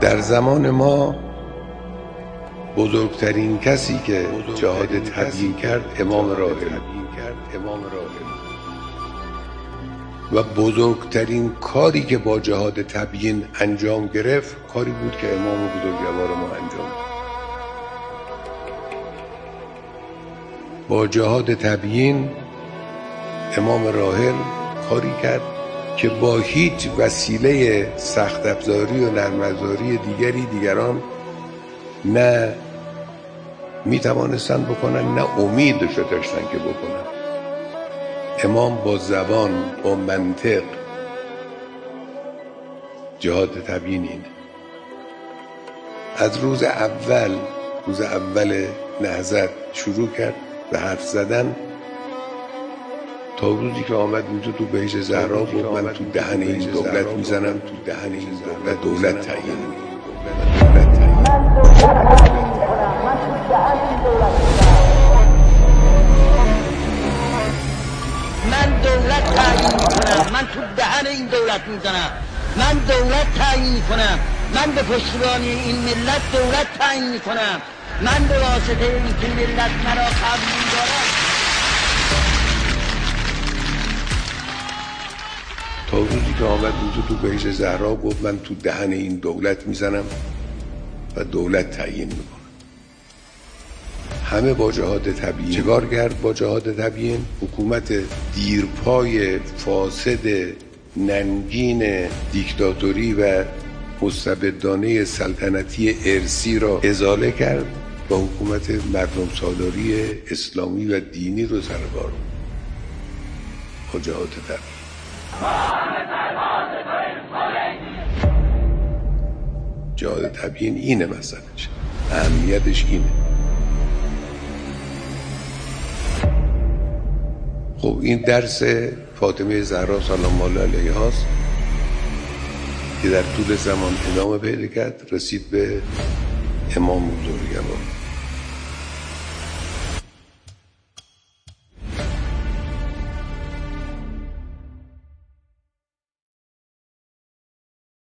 در زمان ما بزرگترین کسی که جهاد تبیین کرد امام راحل و بزرگترین کاری که با جهاد تبیین انجام گرفت کاری بود که امام بزرگوار ما انجام با جهاد تبیین امام راحل کاری کرد که با هیچ وسیله سخت افزاری و نرم دیگری دیگران نه می توانستند بکنن نه امیدش داشتن که بکنن. امام با زبان با منطق جهاد تبیین اینه از روز اول روز اول نهزت شروع کرد. به حرف زدن تا روزی که آمد اینجا تو بهش زهرا بود من تو دهن این دولت می‌زنم تو دهن این دولت دولت تعیین من دولت تعیین کنم من تو دهن این دولت می‌زنم. من دولت تعیین کنم من به پشتیبانی این ملت دولت تعیین کنم من به واسطه این که ملت مرا قبول دارم تا روزی که آمد اینجا تو بهش زهرا گفت من تو دهن این دولت می‌زنم و دولت تعیین می‌کنم. همه با جهاد طبیعی چکار کرد با جهاد طبیعی حکومت دیرپای فاسد ننگین دیکتاتوری و مستبدانه سلطنتی ارسی را ازاله کرد و حکومت مردم سالاری اسلامی و دینی رو سرکار جهاد طبیعی جهاد تبیین اینه مثلش اهمیتش اینه. خب این درس فاطمه زهرا سلام الله علیها است. که در طول زمان ادامه پیدا کرد رسید به امام بزرگوار.